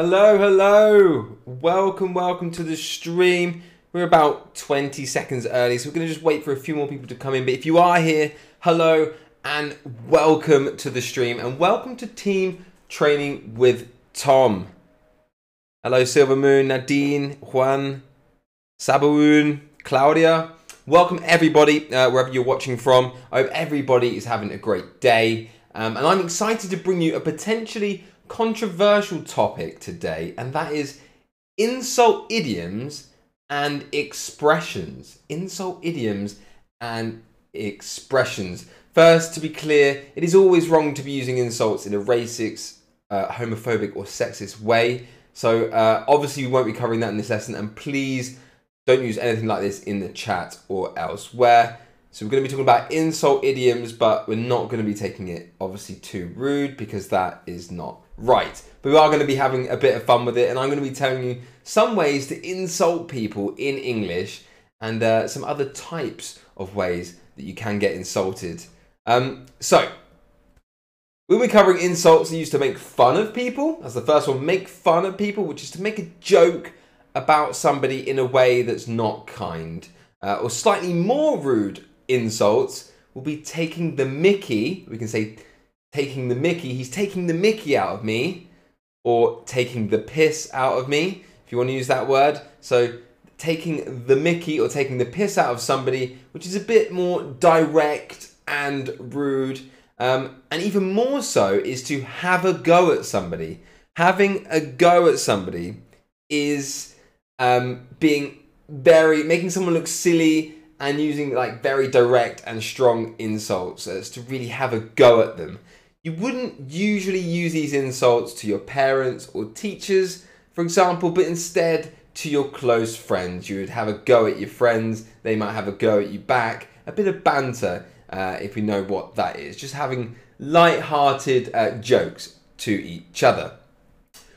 Hello, hello. Welcome, welcome to the stream. We're about 20 seconds early, so we're going to just wait for a few more people to come in. But if you are here, hello and welcome to the stream and welcome to Team Training with Tom. Hello, Silver Moon, Nadine, Juan, Sabawoon, Claudia. Welcome, everybody, uh, wherever you're watching from. I hope everybody is having a great day. Um, and I'm excited to bring you a potentially controversial topic today, and that is insult idioms and expressions. Insult idioms and expressions. First, to be clear, it is always wrong to be using insults in a racist, uh, homophobic, or sexist way. So, uh, obviously, we won't be covering that in this lesson, and please don't use anything like this in the chat or elsewhere. So we're going to be talking about insult idioms, but we're not going to be taking it obviously too rude because that is not right. But we are going to be having a bit of fun with it, and I'm going to be telling you some ways to insult people in English and uh, some other types of ways that you can get insulted. Um, so we'll be covering insults used to make fun of people. That's the first one. Make fun of people, which is to make a joke about somebody in a way that's not kind. Uh, or slightly more rude insults will be taking the mickey. We can say taking the mickey. He's taking the mickey out of me. Or taking the piss out of me, if you want to use that word. So taking the mickey or taking the piss out of somebody, which is a bit more direct and rude. Um, and even more so is to have a go at somebody. Having a go at somebody is um, being very making someone look silly and using like very direct and strong insults as to really have a go at them. You wouldn't usually use these insults to your parents or teachers, for example, but instead to your close friends. You would have a go at your friends, they might have a go at you back. A bit of banter, uh, if we know what that is. Just having light-hearted uh, jokes to each other.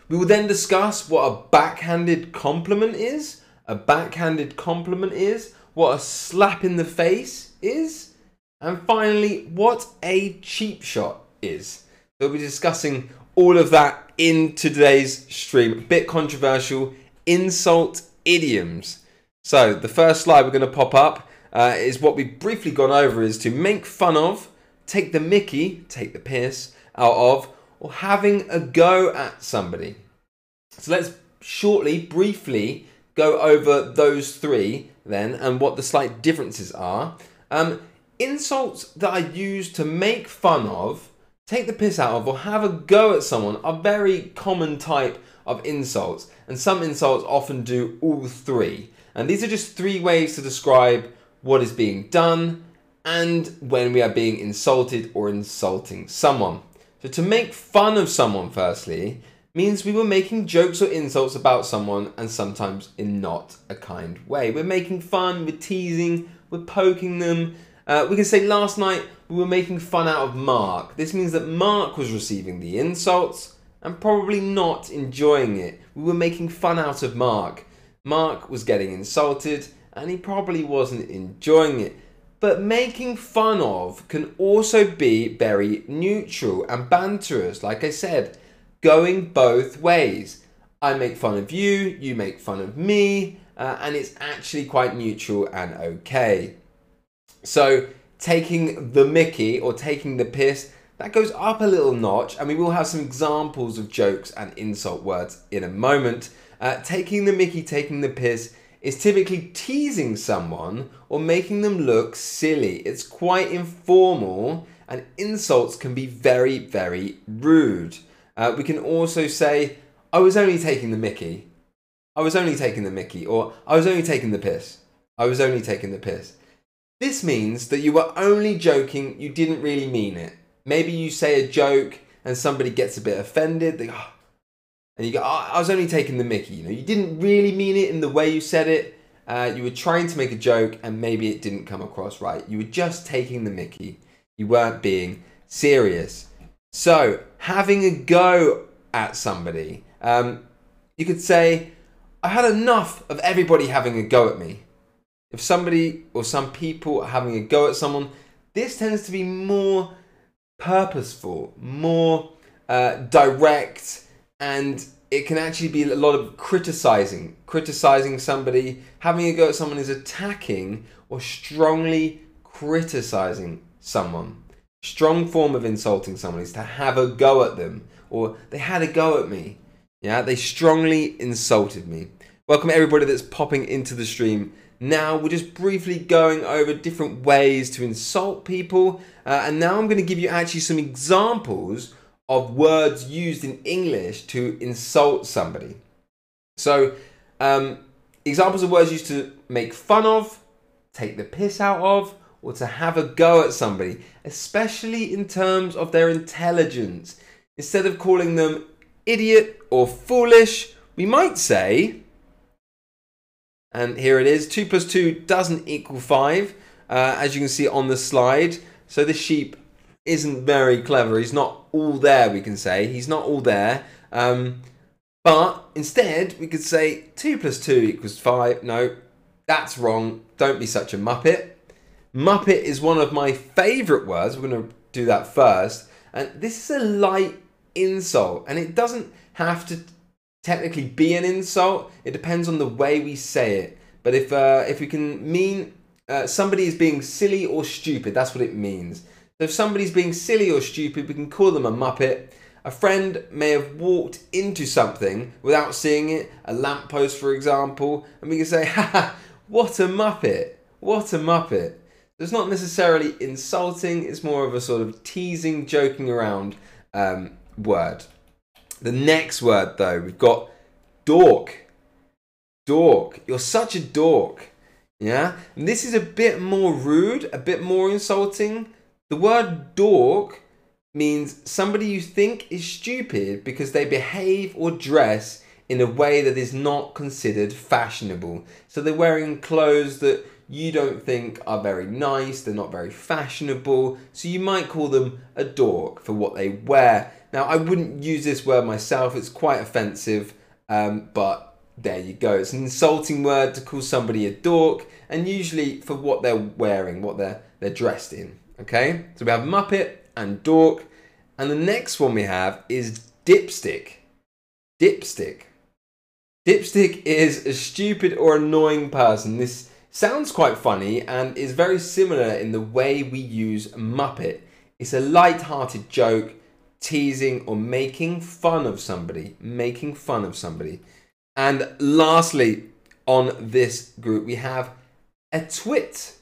We will then discuss what a backhanded compliment is. A backhanded compliment is what a slap in the face is, and finally, what a cheap shot is. We'll be discussing all of that in today's stream. A bit controversial insult idioms. So, the first slide we're going to pop up uh, is what we've briefly gone over is to make fun of, take the mickey, take the piss out of, or having a go at somebody. So, let's shortly, briefly go over those three then and what the slight differences are. Um, insults that are used to make fun of, take the piss out of, or have a go at someone are very common type of insults, and some insults often do all three. And these are just three ways to describe what is being done and when we are being insulted or insulting someone. So, to make fun of someone, firstly, means we were making jokes or insults about someone and sometimes in not a kind way. We're making fun, we're teasing, we're poking them. Uh, we can say last night we were making fun out of Mark. This means that Mark was receiving the insults and probably not enjoying it. We were making fun out of Mark. Mark was getting insulted and he probably wasn't enjoying it. But making fun of can also be very neutral and banterous, like I said going both ways. I make fun of you, you make fun of me, uh, and it's actually quite neutral and okay. So, taking the mickey or taking the piss, that goes up a little notch, and we will have some examples of jokes and insult words in a moment. Uh, taking the mickey, taking the piss is typically teasing someone or making them look silly. It's quite informal, and insults can be very, very rude. Uh, we can also say, I was only taking the mickey. I was only taking the mickey. Or I was only taking the piss. I was only taking the piss. This means that you were only joking, you didn't really mean it. Maybe you say a joke and somebody gets a bit offended. They oh. and you go, oh, I was only taking the mickey. You know, you didn't really mean it in the way you said it. Uh, you were trying to make a joke and maybe it didn't come across right. You were just taking the mickey. You weren't being serious. So, having a go at somebody, um, you could say, I had enough of everybody having a go at me. If somebody or some people are having a go at someone, this tends to be more purposeful, more uh, direct, and it can actually be a lot of criticizing. Criticizing somebody, having a go at someone is attacking or strongly criticizing someone. Strong form of insulting someone is to have a go at them or they had a go at me. Yeah, they strongly insulted me. Welcome everybody that's popping into the stream. Now we're just briefly going over different ways to insult people, uh, and now I'm going to give you actually some examples of words used in English to insult somebody. So, um, examples of words used to make fun of, take the piss out of, or to have a go at somebody, especially in terms of their intelligence. Instead of calling them idiot or foolish, we might say, and here it is 2 plus 2 doesn't equal 5, uh, as you can see on the slide. So the sheep isn't very clever. He's not all there, we can say. He's not all there. Um, but instead, we could say 2 plus 2 equals 5. No, that's wrong. Don't be such a muppet. Muppet is one of my favourite words. We're going to do that first. And this is a light insult, and it doesn't have to technically be an insult. It depends on the way we say it. But if uh, if we can mean uh, somebody is being silly or stupid, that's what it means. So if somebody's being silly or stupid, we can call them a muppet. A friend may have walked into something without seeing it, a lamppost, for example, and we can say, ha, what a muppet! What a muppet! It's not necessarily insulting, it's more of a sort of teasing, joking around um, word. The next word, though, we've got dork. Dork. You're such a dork. Yeah? And this is a bit more rude, a bit more insulting the word dork means somebody you think is stupid because they behave or dress in a way that is not considered fashionable. So they're wearing clothes that you don't think are very nice, they're not very fashionable, so you might call them a dork for what they wear. Now, I wouldn't use this word myself, it's quite offensive, um, but there you go. It's an insulting word to call somebody a dork, and usually for what they're wearing, what they're, they're dressed in. Okay, so we have Muppet and Dork, and the next one we have is Dipstick. Dipstick. Dipstick is a stupid or annoying person. This sounds quite funny and is very similar in the way we use Muppet. It's a light-hearted joke, teasing or making fun of somebody. Making fun of somebody. And lastly, on this group, we have a twit.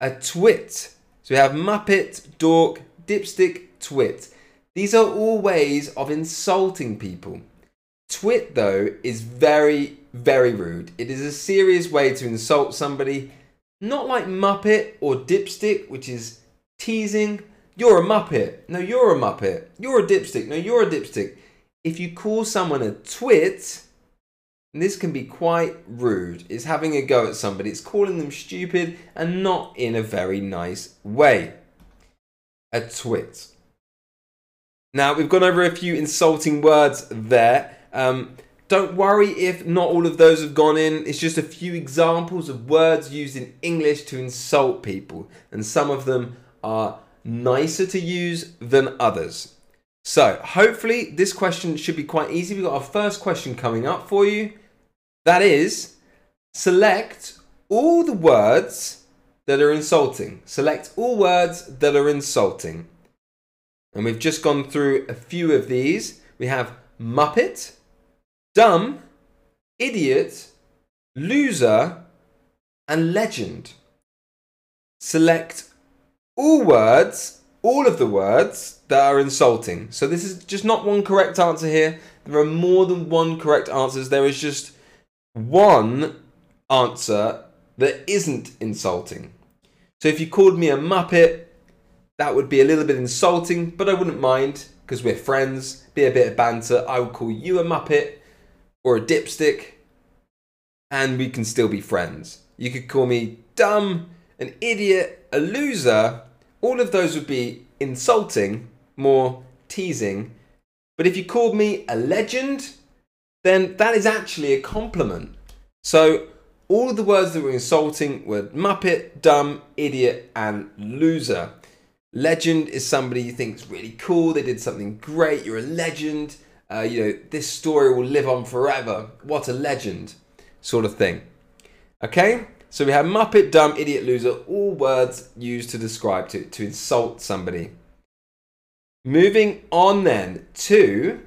A twit. So we have Muppet, Dork, Dipstick, Twit. These are all ways of insulting people. Twit, though, is very, very rude. It is a serious way to insult somebody, not like Muppet or Dipstick, which is teasing. You're a Muppet. No, you're a Muppet. You're a Dipstick. No, you're a Dipstick. If you call someone a twit, this can be quite rude. It's having a go at somebody, it's calling them stupid and not in a very nice way. A twit. Now, we've gone over a few insulting words there. Um, don't worry if not all of those have gone in. It's just a few examples of words used in English to insult people, and some of them are nicer to use than others. So, hopefully, this question should be quite easy. We've got our first question coming up for you. That is, select all the words that are insulting. Select all words that are insulting. And we've just gone through a few of these. We have Muppet, dumb, idiot, loser, and legend. Select all words, all of the words that are insulting. So this is just not one correct answer here. There are more than one correct answers. There is just one answer that isn't insulting. So if you called me a muppet, that would be a little bit insulting, but I wouldn't mind because we're friends, be a bit of banter. I would call you a muppet or a dipstick, and we can still be friends. You could call me dumb, an idiot, a loser. All of those would be insulting, more teasing. But if you called me a legend, then that is actually a compliment. So all of the words that were insulting were muppet, dumb, idiot, and loser. Legend is somebody you think is really cool, they did something great, you're a legend. Uh, you know, this story will live on forever. What a legend, sort of thing. Okay, so we have Muppet, dumb, idiot, loser, all words used to describe to to insult somebody. Moving on then to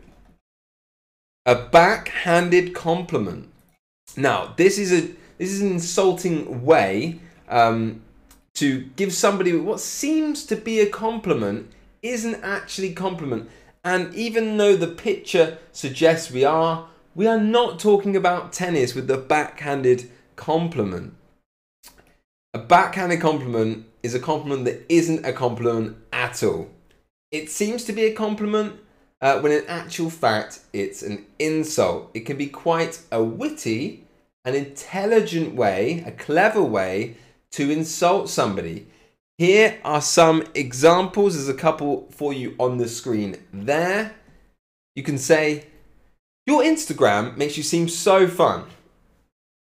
a backhanded compliment. Now, this is a this is an insulting way um, to give somebody what seems to be a compliment isn't actually compliment. And even though the picture suggests we are, we are not talking about tennis with the backhanded compliment. A backhanded compliment is a compliment that isn't a compliment at all. It seems to be a compliment uh, when in actual fact it's an insult. It can be quite a witty, an intelligent way, a clever way to insult somebody. Here are some examples. There's a couple for you on the screen there. You can say, Your Instagram makes you seem so fun.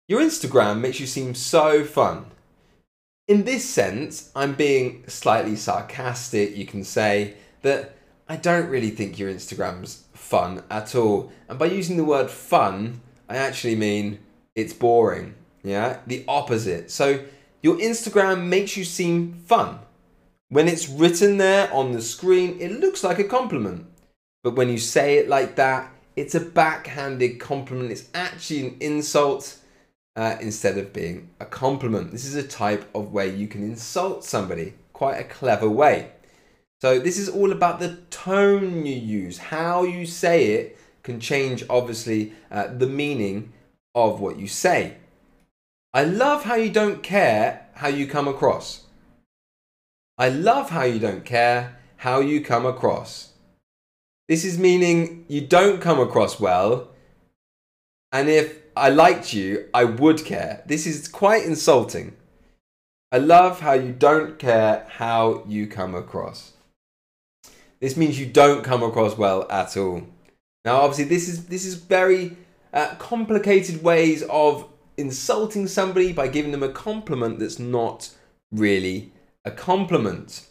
Your Instagram makes you seem so fun. In this sense, I'm being slightly sarcastic. You can say that I don't really think your Instagram's fun at all. And by using the word fun, I actually mean it's boring. Yeah, the opposite. So your Instagram makes you seem fun. When it's written there on the screen, it looks like a compliment. But when you say it like that, it's a backhanded compliment. It's actually an insult uh, instead of being a compliment. This is a type of way you can insult somebody, quite a clever way. So, this is all about the tone you use. How you say it can change, obviously, uh, the meaning of what you say. I love how you don't care how you come across. I love how you don't care how you come across. This is meaning you don't come across well, and if I liked you, I would care. This is quite insulting. I love how you don't care how you come across. This means you don't come across well at all. Now, obviously, this is this is very uh, complicated ways of insulting somebody by giving them a compliment that's not really a compliment.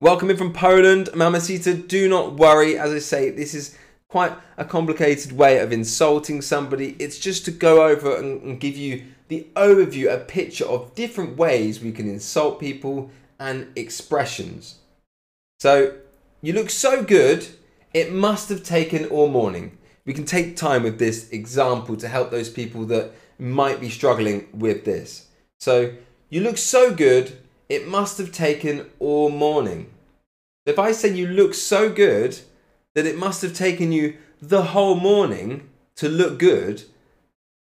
Welcome in from Poland, Mamacita. Do not worry. As I say, this is quite a complicated way of insulting somebody. It's just to go over and, and give you the overview, a picture of different ways we can insult people and expressions. So, you look so good, it must have taken all morning we can take time with this example to help those people that might be struggling with this. So, you look so good, it must have taken all morning. If I say you look so good that it must have taken you the whole morning to look good,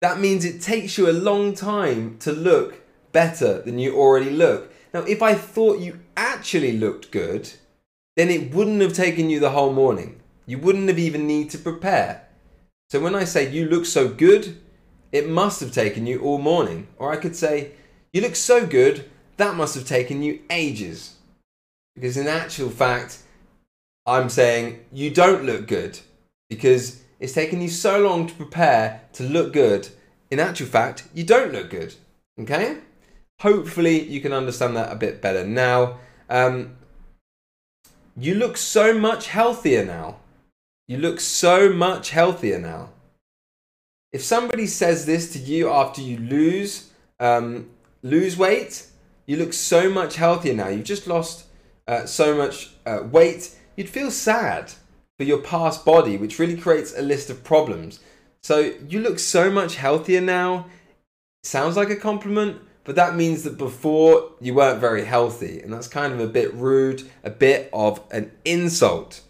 that means it takes you a long time to look better than you already look. Now, if I thought you actually looked good, then it wouldn't have taken you the whole morning. You wouldn't have even need to prepare. So when I say you look so good, it must have taken you all morning. Or I could say, you look so good, that must have taken you ages. Because in actual fact, I'm saying you don't look good because it's taken you so long to prepare to look good. In actual fact, you don't look good. Okay? Hopefully, you can understand that a bit better now. Um, you look so much healthier now. You look so much healthier now. If somebody says this to you after you lose um, lose weight, you look so much healthier now. You've just lost uh, so much uh, weight. You'd feel sad for your past body, which really creates a list of problems. So you look so much healthier now. Sounds like a compliment, but that means that before you weren't very healthy, and that's kind of a bit rude, a bit of an insult.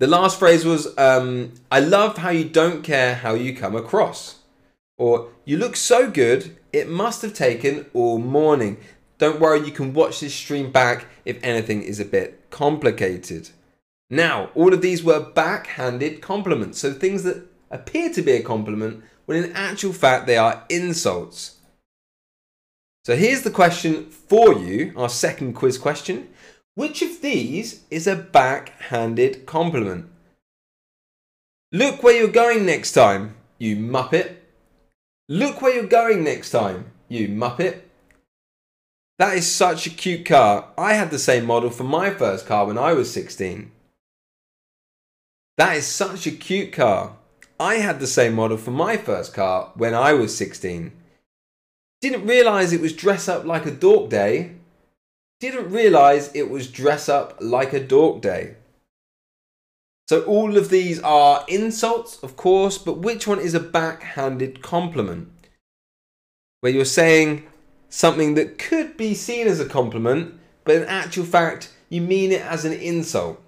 The last phrase was, um, I love how you don't care how you come across. Or, you look so good, it must have taken all morning. Don't worry, you can watch this stream back if anything is a bit complicated. Now, all of these were backhanded compliments, so things that appear to be a compliment when in actual fact they are insults. So here's the question for you, our second quiz question. Which of these is a backhanded compliment? Look where you're going next time, you muppet. Look where you're going next time, you muppet. That is such a cute car. I had the same model for my first car when I was 16. That is such a cute car. I had the same model for my first car when I was 16. Didn't realize it was dress up like a dork day. Didn't realize it was dress up like a dork day. So all of these are insults, of course, but which one is a backhanded compliment? Where you're saying something that could be seen as a compliment, but in actual fact, you mean it as an insult.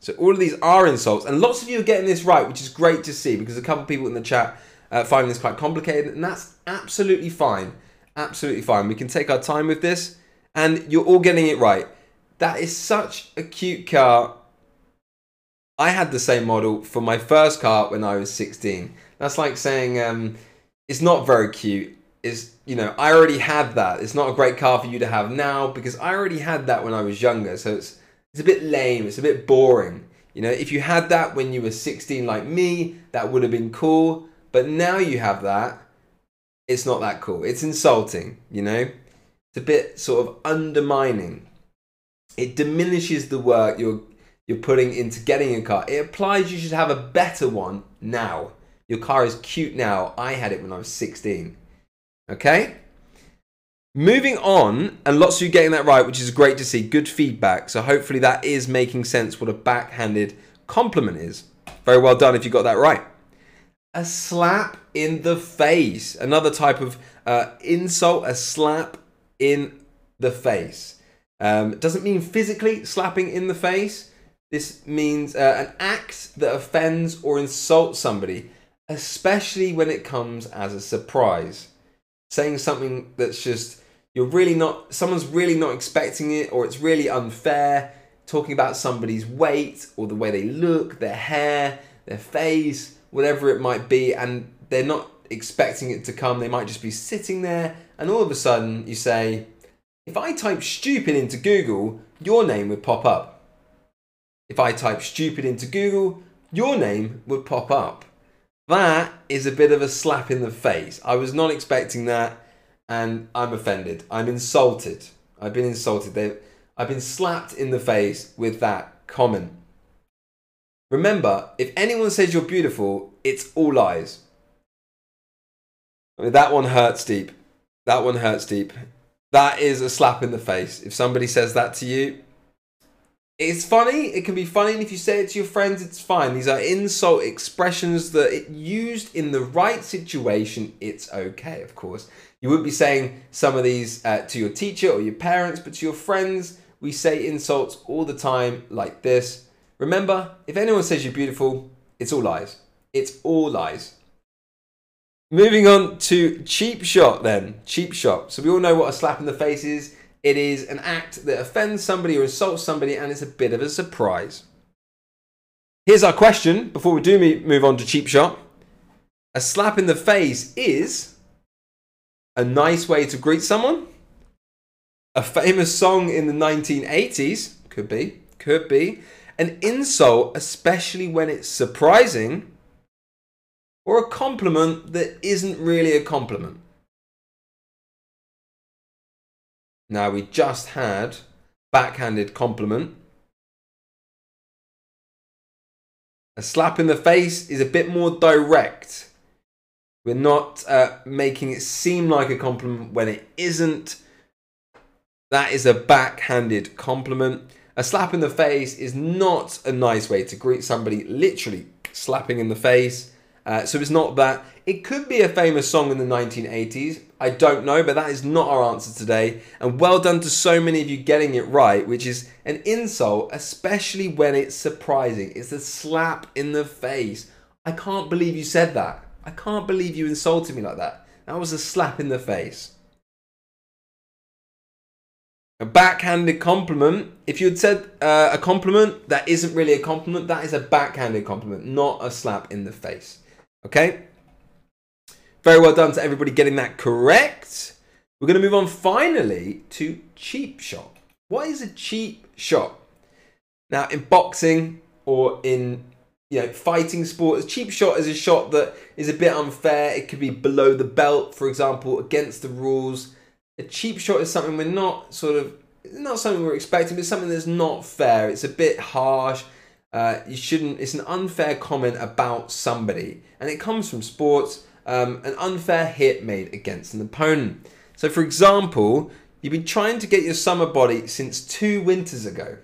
So all of these are insults, and lots of you are getting this right, which is great to see because a couple of people in the chat uh, finding this quite complicated, and that's absolutely fine. Absolutely fine. We can take our time with this, and you're all getting it right. That is such a cute car. I had the same model for my first car when I was 16. That's like saying um, it's not very cute. Is you know I already had that. It's not a great car for you to have now because I already had that when I was younger. So it's it's a bit lame, it's a bit boring. You know, if you had that when you were 16 like me, that would have been cool. But now you have that, it's not that cool. It's insulting, you know? It's a bit sort of undermining. It diminishes the work you're you're putting into getting a car. It applies you should have a better one now. Your car is cute now. I had it when I was 16. Okay? Moving on, and lots of you getting that right, which is great to see. Good feedback. So hopefully that is making sense what a backhanded compliment is. Very well done if you got that right. A slap in the face. Another type of uh, insult, a slap in the face. Um, doesn't mean physically slapping in the face. This means uh, an act that offends or insults somebody, especially when it comes as a surprise. Saying something that's just you're really not someone's really not expecting it or it's really unfair talking about somebody's weight or the way they look their hair their face whatever it might be and they're not expecting it to come they might just be sitting there and all of a sudden you say if i type stupid into google your name would pop up if i type stupid into google your name would pop up that is a bit of a slap in the face i was not expecting that and I'm offended. I'm insulted. I've been insulted. they I've been slapped in the face with that comment. Remember, if anyone says you're beautiful, it's all lies. I mean, that one hurts deep. That one hurts deep. That is a slap in the face. If somebody says that to you, it's funny. It can be funny, and if you say it to your friends, it's fine. These are insult expressions that, it, used in the right situation, it's okay, of course. You wouldn't be saying some of these uh, to your teacher or your parents, but to your friends, we say insults all the time like this. Remember, if anyone says you're beautiful, it's all lies. It's all lies. Moving on to cheap shot then. Cheap shot. So we all know what a slap in the face is. It is an act that offends somebody or insults somebody and it's a bit of a surprise. Here's our question before we do move on to cheap shot. A slap in the face is a nice way to greet someone? A famous song in the 1980s? Could be. Could be. An insult, especially when it's surprising? Or a compliment that isn't really a compliment? Now, we just had backhanded compliment. A slap in the face is a bit more direct. We're not uh, making it seem like a compliment when it isn't. That is a backhanded compliment. A slap in the face is not a nice way to greet somebody, literally slapping in the face. Uh, so it's not that. It could be a famous song in the 1980s. I don't know, but that is not our answer today. And well done to so many of you getting it right, which is an insult, especially when it's surprising. It's a slap in the face. I can't believe you said that. I can't believe you insulted me like that. That was a slap in the face. A backhanded compliment. If you had said uh, a compliment that isn't really a compliment, that is a backhanded compliment, not a slap in the face. Okay? Very well done to everybody getting that correct. We're going to move on finally to cheap shot. What is a cheap shot? Now, in boxing or in you know, fighting sport. A cheap shot is a shot that is a bit unfair. It could be below the belt, for example, against the rules. A cheap shot is something we're not sort of not something we're expecting, but something that's not fair. It's a bit harsh. Uh, you shouldn't. It's an unfair comment about somebody, and it comes from sports. Um, an unfair hit made against an opponent. So, for example, you've been trying to get your summer body since two winters ago.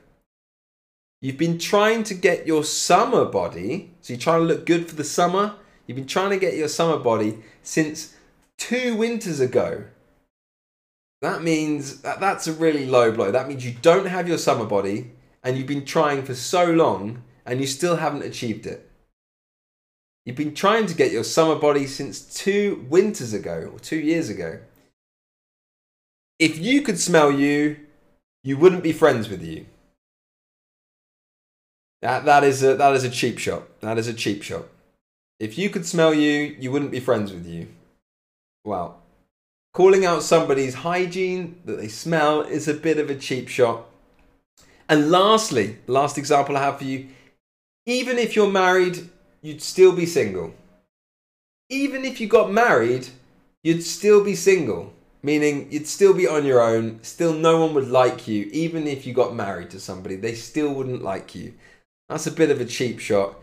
You've been trying to get your summer body, so you're trying to look good for the summer. You've been trying to get your summer body since two winters ago. That means that that's a really low blow. That means you don't have your summer body and you've been trying for so long and you still haven't achieved it. You've been trying to get your summer body since two winters ago or two years ago. If you could smell you, you wouldn't be friends with you. That, that, is a, that is a cheap shot. That is a cheap shot. If you could smell you, you wouldn't be friends with you. Well, calling out somebody's hygiene that they smell is a bit of a cheap shot. And lastly, last example I have for you even if you're married, you'd still be single. Even if you got married, you'd still be single, meaning you'd still be on your own, still no one would like you, even if you got married to somebody, they still wouldn't like you. That's a bit of a cheap shot.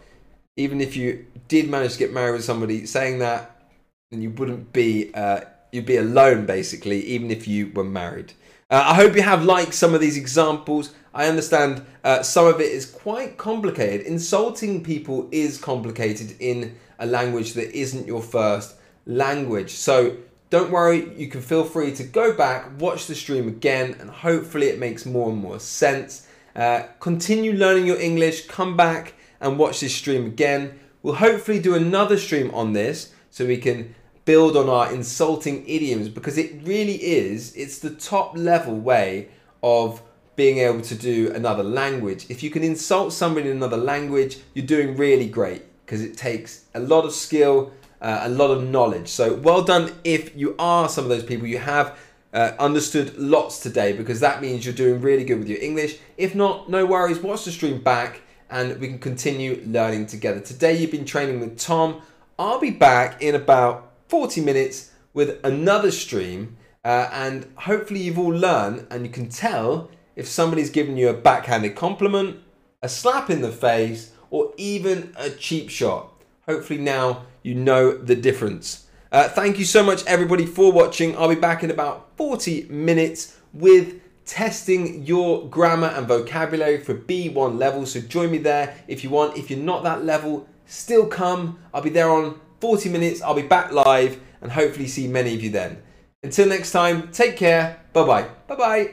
Even if you did manage to get married with somebody, saying that, then you wouldn't be, uh, you'd be alone basically, even if you were married. Uh, I hope you have liked some of these examples. I understand uh, some of it is quite complicated. Insulting people is complicated in a language that isn't your first language. So don't worry, you can feel free to go back, watch the stream again, and hopefully it makes more and more sense. Uh, continue learning your English, come back and watch this stream again. We'll hopefully do another stream on this so we can build on our insulting idioms because it really is, it's the top level way of being able to do another language. If you can insult somebody in another language, you're doing really great because it takes a lot of skill, uh, a lot of knowledge. So well done if you are some of those people. You have uh, understood lots today because that means you're doing really good with your English. If not, no worries, watch the stream back and we can continue learning together. Today you've been training with Tom. I'll be back in about 40 minutes with another stream. Uh, and hopefully, you've all learned and you can tell if somebody's giving you a backhanded compliment, a slap in the face, or even a cheap shot. Hopefully, now you know the difference. Uh, thank you so much, everybody, for watching. I'll be back in about 40 minutes with testing your grammar and vocabulary for B1 level. So join me there if you want. If you're not that level, still come. I'll be there on 40 minutes. I'll be back live and hopefully see many of you then. Until next time, take care. Bye bye. Bye bye.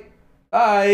Bye.